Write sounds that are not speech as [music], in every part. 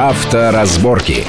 Авторазборки.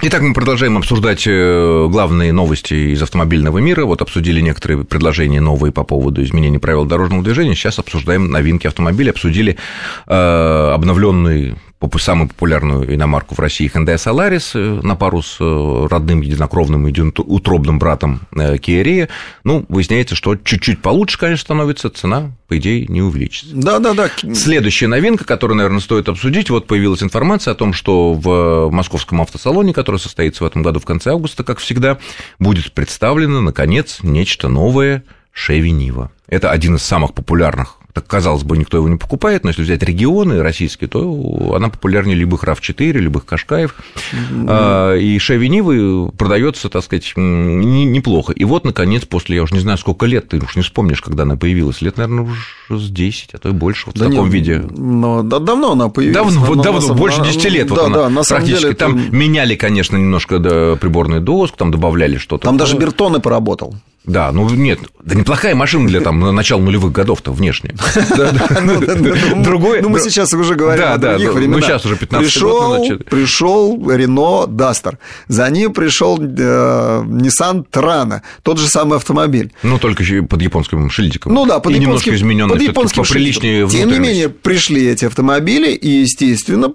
Итак, мы продолжаем обсуждать э, главные новости из автомобильного мира. Вот обсудили некоторые предложения новые по поводу изменения правил дорожного движения. Сейчас обсуждаем новинки автомобиля. Обсудили э, обновленный самую популярную иномарку в России Hyundai Solaris э, на пару с э, родным единокровным и утробным братом э, Kia Rio. Ну, выясняется, что чуть-чуть получше, конечно, становится, цена, по идее, не увеличится. Да-да-да. Следующая новинка, которую, наверное, стоит обсудить, вот появилась информация о том, что в московском автосалоне, который состоится в этом году в конце августа, как всегда, будет представлено, наконец, нечто новое Chevy Niva. Это один из самых популярных так, казалось бы, никто его не покупает, но если взять регионы российские, то она популярнее любых RAV4, любых Кашкаев. Mm-hmm. И Chevy Нивы продается, так сказать, неплохо. И вот, наконец, после, я уже не знаю, сколько лет, ты уж не вспомнишь, когда она появилась, лет, наверное, уже с 10, а то и больше, вот да в таком нет, виде. Но да, давно она появилась. Давно, вот давно, самом... больше 10 лет. Да, вот она да, на самом практически. Деле там это... меняли, конечно, немножко приборную доску, там добавляли что-то. Там даже Бертоны поработал. Да, ну нет, да неплохая машина для там начала нулевых годов-то внешне. [laughs] Другой. Ну, мы сейчас уже говорим о других временах. Ну, сейчас уже 15 год. Пришел Рено Дастер. За ним пришел Nissan Trana, тот же самый автомобиль. Ну, только под японским шильдиком. Ну да, под японским. немножко измененный, под японским Тем не менее, пришли эти автомобили, и, естественно,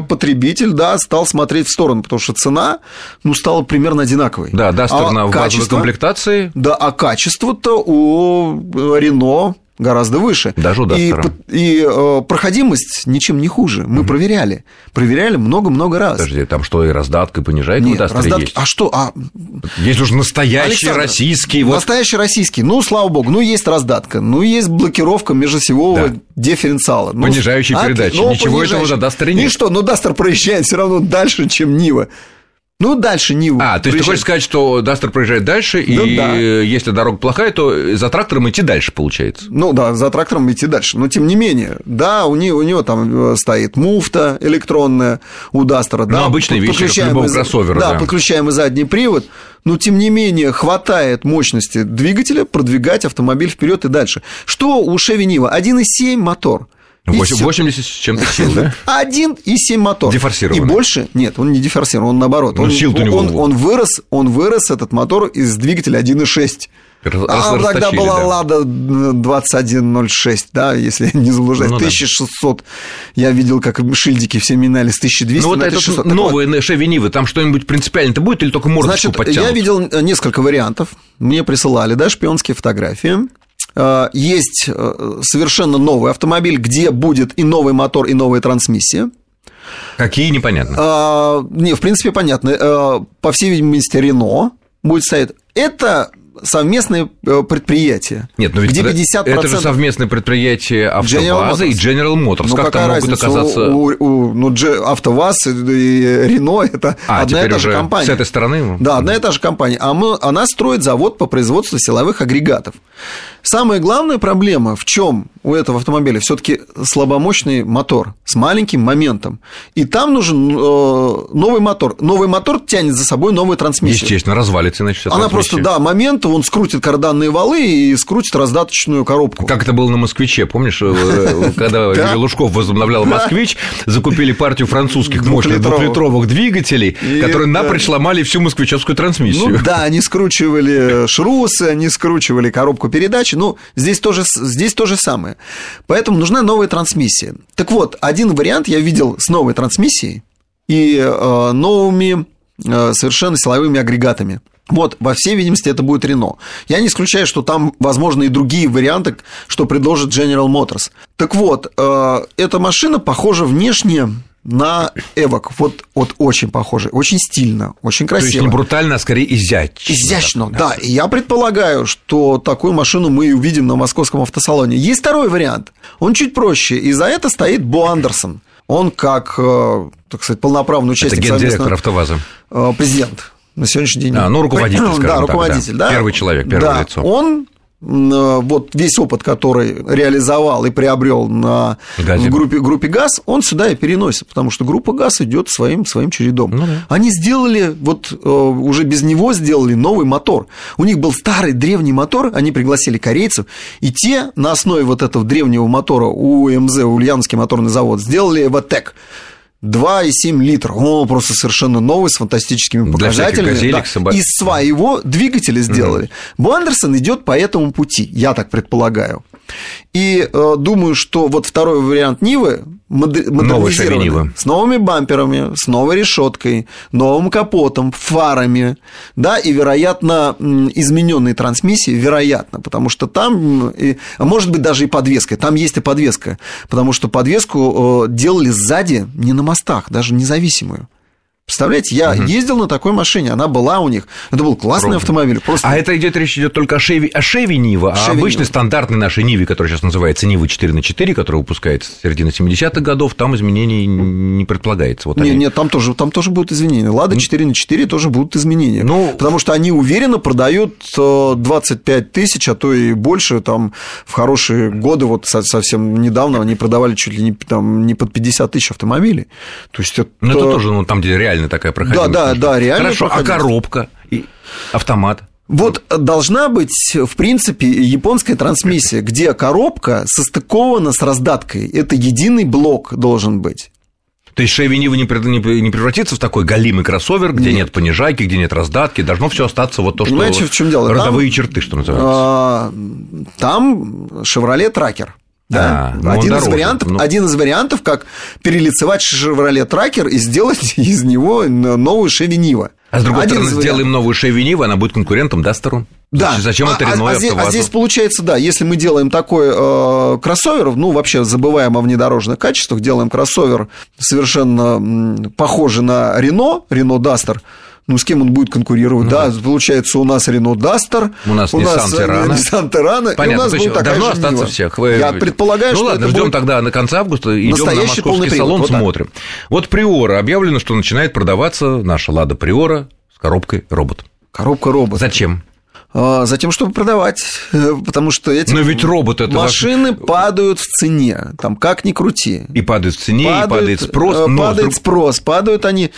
потребитель, да, стал смотреть в сторону, потому что цена, ну, стала примерно одинаковой. Да, Дастер на базовой комплектации. Да, а качество-то у Рено гораздо выше. Даже у И, и э, проходимость ничем не хуже. Мы угу. проверяли. Проверяли много-много раз. Подожди, там что, и раздатка понижает Нет, раздатки... есть? А что? А... Есть уже настоящий Александр, российский. Вот... Настоящий российский. Ну, слава богу, ну, есть раздатка, ну, есть блокировка межосевого да. дифференциала. Ну, Понижающие а, передачи. Ну, Ничего этого на Дастере нет. И что? Ну, Дастер проезжает все равно дальше, чем Нива. Ну, дальше Ниву. А, то есть ты хочешь сказать, что Дастер проезжает дальше, ну, и да. если дорога плохая, то за трактором идти дальше, получается? Ну да, за трактором идти дальше. Но тем не менее, да, у него, у него там э, стоит муфта электронная у Дастера. Ну, да, обычная вещь любого кроссовера. Да, да, подключаемый задний привод. Но тем не менее хватает мощности двигателя продвигать автомобиль вперед и дальше. Что у Chevy Niva? 1,7 мотор. 80 с чем-то сил, [laughs] да? 1,7 мотор. Дефорсированный. И больше, нет, он не дефорсирован, он наоборот. Но он, сил у него... Он, он, вырос, он вырос, этот мотор, из двигателя 1,6. А тогда была да. Лада 2106, да, если не заблуждаюсь, ну, 1600. Да. Я видел, как шильдики все минали с 1200 ну, вот на 1600. Это новые вот. Chevy Niva, там что-нибудь принципиально-то будет или только мордочку Значит, подтянут? я видел несколько вариантов, мне присылали, да, шпионские фотографии. Э, есть э, совершенно новый автомобиль, где будет и новый мотор, и новая трансмиссия. Какие непонятно? А, не, в принципе, понятно. По всей видимости, Рено будет стоять. Это совместное предприятие. Нет, но ведь где 50%... это же совместное предприятие АвтоВАЗа и General Motors. Ну, как там могут оказаться... У, у, ну, АвтоВАЗ и Рено – это а, одна и та же компания. с этой стороны? Да, одна и та же компания. А мы, она строит завод по производству силовых агрегатов. Самая главная проблема в чем у этого автомобиля? Все-таки слабомощный мотор с маленьким моментом. И там нужен э, новый мотор. Новый мотор тянет за собой новую трансмиссию. Естественно, развалится, значит, Она просто, да, момент, он скрутит карданные валы и скрутит раздаточную коробку. Как это было на «Москвиче», помнишь, э, когда [laughs] Лужков возобновлял «Москвич», закупили партию французских мощных двухлитровых двигателей, которые напрочь ломали всю москвичевскую трансмиссию. Ну да, они скручивали шрусы, они скручивали коробку передач. Ну, здесь тоже, здесь то же самое. Поэтому нужна новая трансмиссия. Так вот, один вариант я видел с новой трансмиссией и э, новыми э, совершенно силовыми агрегатами. Вот, во всей видимости, это будет Рено. Я не исключаю, что там, возможно, и другие варианты, что предложит General Motors. Так вот, э, эта машина похожа внешне на Эвок. Вот, вот очень похоже, очень стильно, очень красиво. То есть не брутально, а скорее изящно. Изящно, да. да. И я предполагаю, что такую машину мы увидим на московском автосалоне. Есть второй вариант. Он чуть проще. И за это стоит Бо Андерсон. Он как, э, так сказать, полноправный участник Это гендиректор АвтоВАЗа. Э, президент на сегодняшний день. А, ну, руководитель, скажем да, так, руководитель, да. да. Первый человек, первое да. лицо. Он Э, вот весь опыт, который реализовал и приобрел на в группе, группе ГАЗ, он сюда и переносит, потому что группа ГАЗ идет своим, своим чередом. Ну, да. Они сделали, вот э, уже без него сделали новый мотор. У них был старый древний мотор, они пригласили корейцев, и те на основе вот этого древнего мотора УМЗ, Ульяновский моторный завод, сделали Эвотек 2,7 литра. Он просто совершенно новый, с фантастическими показателями. Газелек, да. собак... Из своего двигателя сделали. Угу. Андерсон идет по этому пути, я так предполагаю. И э, думаю, что вот второй вариант Нивы модернизированный, с новыми бамперами, с новой решеткой, новым капотом, фарами, да, и, вероятно, измененной трансмиссией, вероятно, потому что там, а может быть, даже и подвеской, там есть и подвеска, потому что подвеску э, делали сзади, не на мостах, даже независимую. Представляете, я угу. ездил на такой машине, она была у них. Это был классный Пробно. автомобиль. Просто... А это идет речь идет только о Шеви, о Шеви Нива, а обычной Нива. стандартной нашей Ниве, которая сейчас называется Нива 4 на 4, которая выпускается с середины 70-х годов, там изменений не предполагается. Вот нет, они... нет, там тоже, там тоже будут изменения. Лада 4 на 4 тоже будут изменения. Ну... Потому что они уверенно продают 25 э, тысяч, а то и больше, там в хорошие годы, вот совсем недавно они продавали чуть ли не, там, не под 50 тысяч автомобилей. То есть это... Ну, это тоже, ну, там, где реально реально такая проходимость. Да, да, да, реально. Хорошо, а коробка и автомат? Вот должна быть, в принципе, японская трансмиссия, где коробка состыкована с раздаткой. Это единый блок должен быть. То есть Chevy Niva не превратится в такой галимый кроссовер, где нет. нет понижайки, где нет раздатки, должно все остаться вот то, Понимаете, что в чем дело? родовые там, черты, что называется. А, там Chevrolet Tracker. Да? А, один, из вариантов, ну... один из вариантов, как перелицевать Chevrolet Tracker и сделать [laughs] из него новую Chevy Niva. А с другой один стороны, сделаем новую Chevy Niva, она будет конкурентом Дастеру. Да. Зачем а, это Renault а, а, здесь, а здесь получается, да, если мы делаем такой э, кроссовер, ну, вообще забываем о внедорожных качествах, делаем кроссовер совершенно похожий на Renault, Renault Duster, ну, с кем он будет конкурировать? Ну, да, получается, у нас Рено Дастер, у нас Nissan Terrano, Nissan Terrano Понятно, и у нас будет такая должно остаться Нива. всех. Вы... Я предполагаю, ну, что ладно, ждем тогда на конце августа, идем на московский салон, вот смотрим. Так. Вот Приора объявлено, что начинает продаваться наша Лада Приора с коробкой робот. Коробка робот. Зачем? А, затем, чтобы продавать, э, потому что эти Но ведь робот это машины ваш... падают в цене, там как ни крути. И падают в цене, падают, и падает спрос. Э, но падает вдруг... спрос, падают они,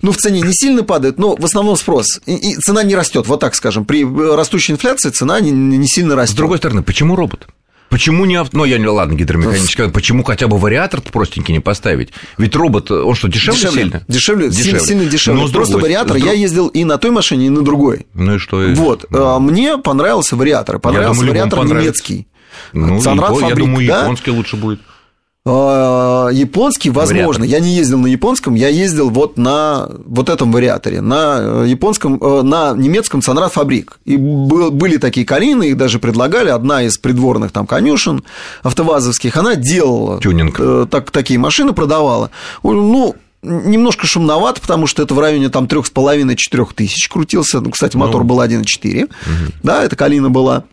ну в цене не сильно падают, но в основном спрос. И, и цена не растет, вот так скажем. При растущей инфляции цена не, не сильно растет. С другой стороны, почему робот? Почему не авто... Ну, я не, ладно, гидромеханический, почему хотя бы вариатор простенький не поставить? Ведь робот, он что, дешевле, дешевле сильно? Дешевле, дешевле. Сильно, сильно дешевле. Но Просто другой, вариатор, друг... я ездил и на той машине, и на другой. Ну и что? Вот, ну. мне понравился вариатор, понравился думаю, вариатор немецкий. Ну, Санрад Фабрик, я думаю, да? японский лучше будет. А, японский, возможно. Вариатор. Я не ездил на японском, я ездил вот на вот этом вариаторе, на японском, э, на немецком Санрад Фабрик. И были такие калины, их даже предлагали. Одна из придворных там конюшен автовазовских, она делала Тюнинг. Э, так, такие машины, продавала. Ну, немножко шумновато, потому что это в районе там 3,5-4 тысяч крутился. Ну, кстати, мотор ну, был 1,4. Угу. Да, это калина была.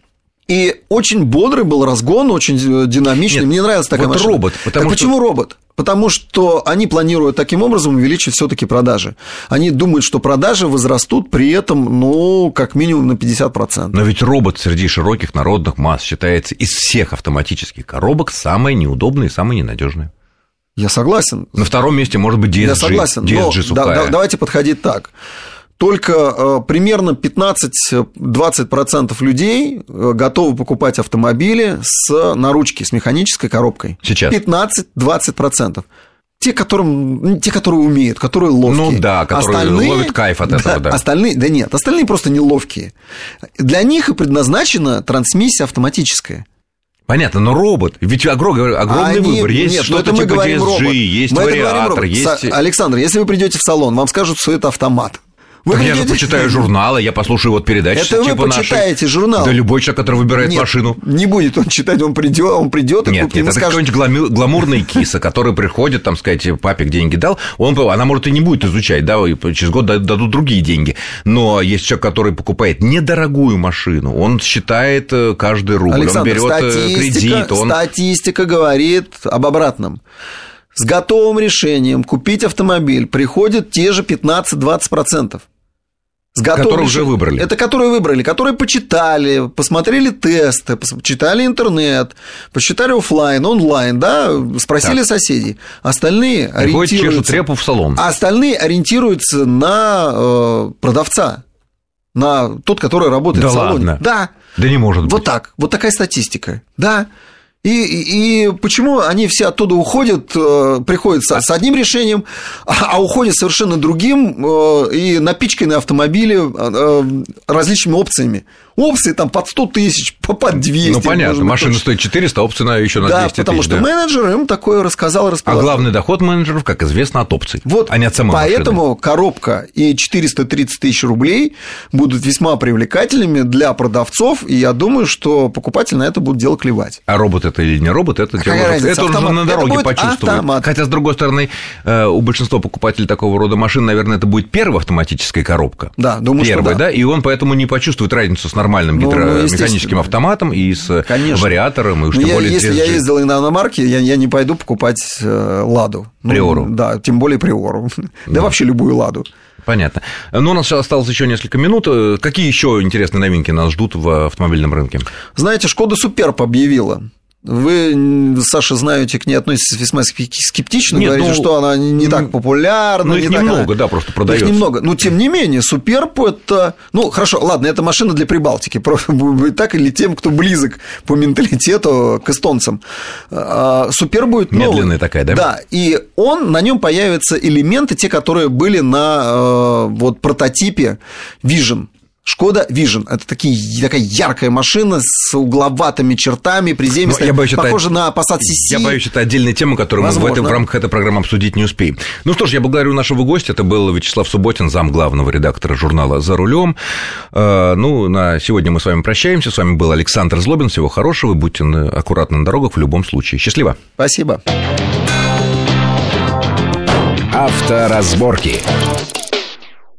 И очень бодрый был разгон, очень э, динамичный. Нет, Мне нравилась такая вот машина. робот. Потому так что... Почему робот? Потому что они планируют таким образом увеличить все-таки продажи. Они думают, что продажи возрастут при этом, ну, как минимум на 50%. Но ведь робот среди широких народных масс считается из всех автоматических коробок самой неудобной и самой ненадежной. Я согласен. На втором месте может быть DSG. Я согласен. DSG но да, да, давайте подходить так только э, примерно 15-20% людей э, готовы покупать автомобили с наручки, с механической коробкой. Сейчас. 15-20%. Те, которым, те, которые умеют, которые ловкие. Ну да, которые остальные, ловят кайф от этого, [laughs] да. Остальные, да нет, остальные просто неловкие. Для них и предназначена трансмиссия автоматическая. Понятно, но робот, ведь огромный, огромный Они, выбор. Есть нет, что-то типа DSG, робот. есть мы вариатор, есть... Александр, если вы придете в салон, вам скажут, что это автомат. Вы так придете... я же почитаю журналы, я послушаю вот передачи Это типа вы почитаете нашей. журнал. Да любой человек, который выбирает нет, машину. не будет он читать, он придет, он придет и Нет, нет, это скажет... какой-нибудь гламурный киса, который приходит, там, сказать, папе деньги дал, он, она, может, и не будет изучать, да, и через год дадут другие деньги. Но есть человек, который покупает недорогую машину, он считает э, каждый рубль, Александр, он берет э, кредит. Он... Статистика говорит об обратном с готовым решением купить автомобиль приходят те же 15-20%. С которые уже выбрали. Это которые выбрали, которые почитали, посмотрели тесты, почитали интернет, почитали офлайн, онлайн, да, спросили так. соседей. Остальные Приходят, ориентируются... репу в салон. А остальные ориентируются на э, продавца, на тот, который работает да в салоне. Ладно. Да. Да не может быть. Вот так. Вот такая статистика. Да. И, и, почему они все оттуда уходят, э, приходят с, с одним решением, а, а уходят совершенно другим э, и напичканы автомобили э, различными опциями. Опции там под 100 тысяч, под 200. Ну, понятно, машина точно. стоит 400, а опция на еще на да, 200 потому тысяч. что да. менеджер им такое рассказал, рассказал. А главный доход менеджеров, как известно, от опций, вот а не от самой Поэтому машины. коробка и 430 тысяч рублей будут весьма привлекательными для продавцов, и я думаю, что покупатель на это будет дело клевать. А робот это или не робот, это, Какая уже, разница, это уже автомат. на Это дороге почувствует. автомат. Хотя, с другой стороны, э, у большинства покупателей такого рода машин, наверное, это будет первая автоматическая коробка. Да, думаю, что Первая, да. да, и он поэтому не почувствует разницу с нормальным Ну, ну, гидромеханическим естественно. автоматом и с Конечно. вариатором, и уж Ну, тем я- более если я DSG. ездил на иномарке, я, я не пойду покупать э, Ладу. Ну, Приору. Да, тем более Приору. [laughs] Да вообще любую Ладу. Понятно. Но у нас осталось еще несколько минут. Э, Какие еще интересные новинки нас ждут в автомобильном рынке? Знаете, Шкода Суперб объявила. Вы, Саша, знаете, к ней относитесь весьма скеп- скептично, Нет, говорите, ну, что она не м, так популярна. ну, не их так немного, она- да, просто Их продается. немного. Но, тем не менее, Суперб это... Ну, хорошо, ладно, это машина для Прибалтики. [laughs] Так или тем, кто близок по менталитету к эстонцам. А, Суперб будет новый. Медленная такая, да? Да, и он, на нем появятся элементы, те, которые были на э, вот прототипе Vision. Шкода Vision. Это такие, такая яркая машина с угловатыми чертами, приземистая, Ну, я боюсь, это- похожа на Passat CC. Я боюсь, это отдельная тема, которую мы в, Возможно. этом, в рамках этой программы обсудить не успеем. Ну что ж, я благодарю нашего гостя. Это был Вячеслав Субботин, зам главного редактора журнала «За рулем». Э, Ну, на сегодня мы с вами прощаемся. С вами был Александр Злобин. Всего хорошего. Будьте аккуратны на дорогах в любом случае. Счастливо. Спасибо. Авторазборки.